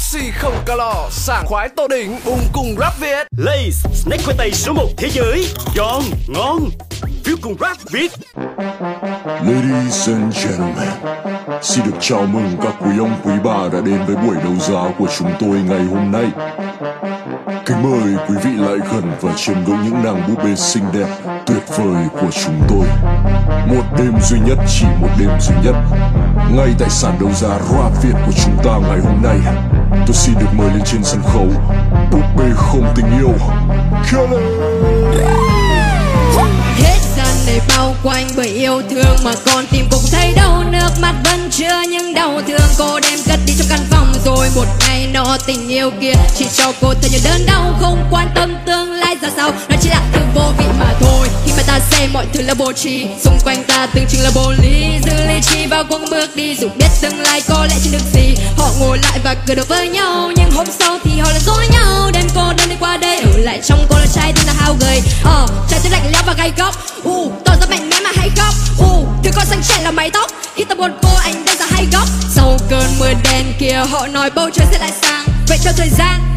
Oxy không calo Sảng khoái tô đỉnh Bùng cùng rap Việt Lay's snack khoai tây số 1 thế giới Giòn, ngon Phiếu cùng rap Việt Ladies and gentlemen, xin được chào mừng các quý ông quý bà đã đến với buổi đấu giá của chúng tôi ngày hôm nay. Kính mời quý vị lại gần và chiêm ngưỡng những nàng búp bê xinh đẹp, tuyệt vời của chúng tôi. Một đêm duy nhất, chỉ một đêm duy nhất. Ngay tại sàn đấu giá rap Việt của chúng ta ngày hôm nay, tôi xin được mời lên trên sân khấu. Búp bê không tình yêu, Kelly. Hết gian này bao quanh bởi yêu thương Mà con tim cũng thấy đau. Nước mắt vẫn chưa nhưng đau thương. Cô đem cất đi trong căn phòng Rồi một ngày nọ tình yêu kia Chỉ cho cô. Thấy những đớn đau Không quan tâm tương lai ra sao. Nó chỉ là thứ vô vị mà thôi ta xem mọi thứ là vô tri Xung quanh ta từng chừng là vô lý. Giữ lý trí vào cuộc bước đi. Dù biết tương lai có lẽ chẳng được gì. Họ ngồi lại và cười đùa với nhau. Nhưng hôm sau thì họ lại dối nhau. Đêm cô đơn đi qua đây. Ở lại trong cô là trai tên là hao gầy. Ờ, trái tim lạnh lẽo và gay góc. U, tỏ ra mạnh mẽ mà hay khóc. U, thứ con xanh trẻ là mái tóc. Khi ta buồn cô anh đang ra hay góc. Sau cơn mưa đen kia họ nói bầu trời sẽ lại sáng. Vậy cho thời gian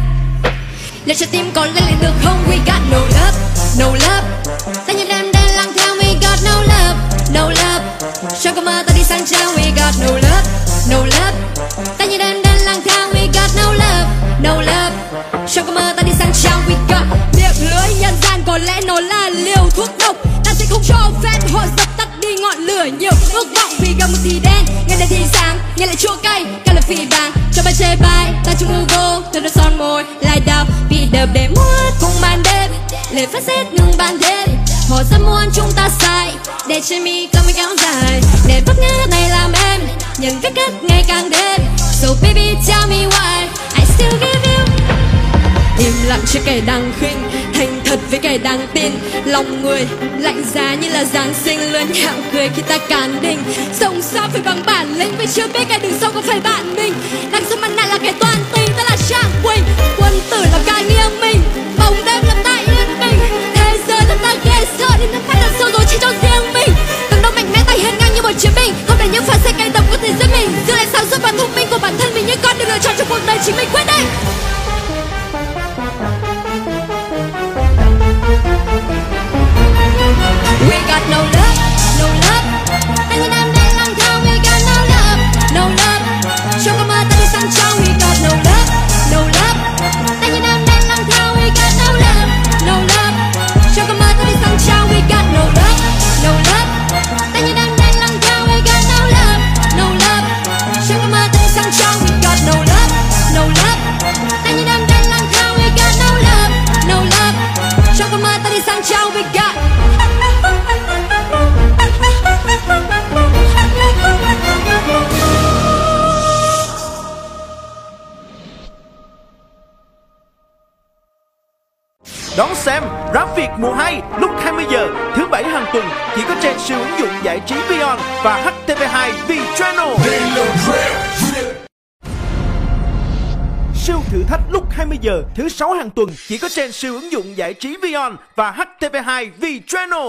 Let trái tim còn lên lại được không? We got no love, no love. Ta như đang đi nhiều ước vọng vì gặp một thì đen. Nghe này thì sáng nghe lại chua cay. Càng là phì vàng, cho bài chê bài. Ta chung ưu vô thật là son môi. Lại đào vì đập để muốn cùng màn đêm. Lời phát xét ngừng ban đêm. Họ rất muốn chúng ta sai để chơi mi không kéo dài. Để bất ngờ này làm em. Nhận cách cách ngày càng đêm. So baby, tell me why. I still give you. Im lặng chưa kẻ đang khinh thật với kẻ đáng tin. Lòng người lạnh giá như là Giáng sinh Luôn nhạo cười khi ta cán đình Sống sao phải bằng bản lĩnh Vì chưa biết cái đường sâu có phải bạn mình. Đằng sau mặt nạ là kẻ toàn tình, Ta là Trang Quỳnh. Quân tử là ca nghiêng mình Bóng đêm là ta yên bình. Thế giới là ta ghê sợ Đến ta phải là sâu rồi chỉ cho riêng mình. Từng đâu mạnh mẽ tay hiên ngang như một chiến binh. Không để những phản xe cay độc có thể giết mình. Giữ lại sáng suốt và thông minh của bản thân mình Những con đường lựa chọn trong cuộc đời chính mình quyết định. Đón xem, Rap Việt mùa 2 lúc 20 giờ, thứ bảy hàng tuần, chỉ có trên siêu ứng dụng giải trí Vion và HTV2 V Channel. Siêu thử thách lúc 20 giờ, thứ sáu hàng tuần, chỉ có trên siêu ứng dụng giải trí Vion và HTV2 V Channel.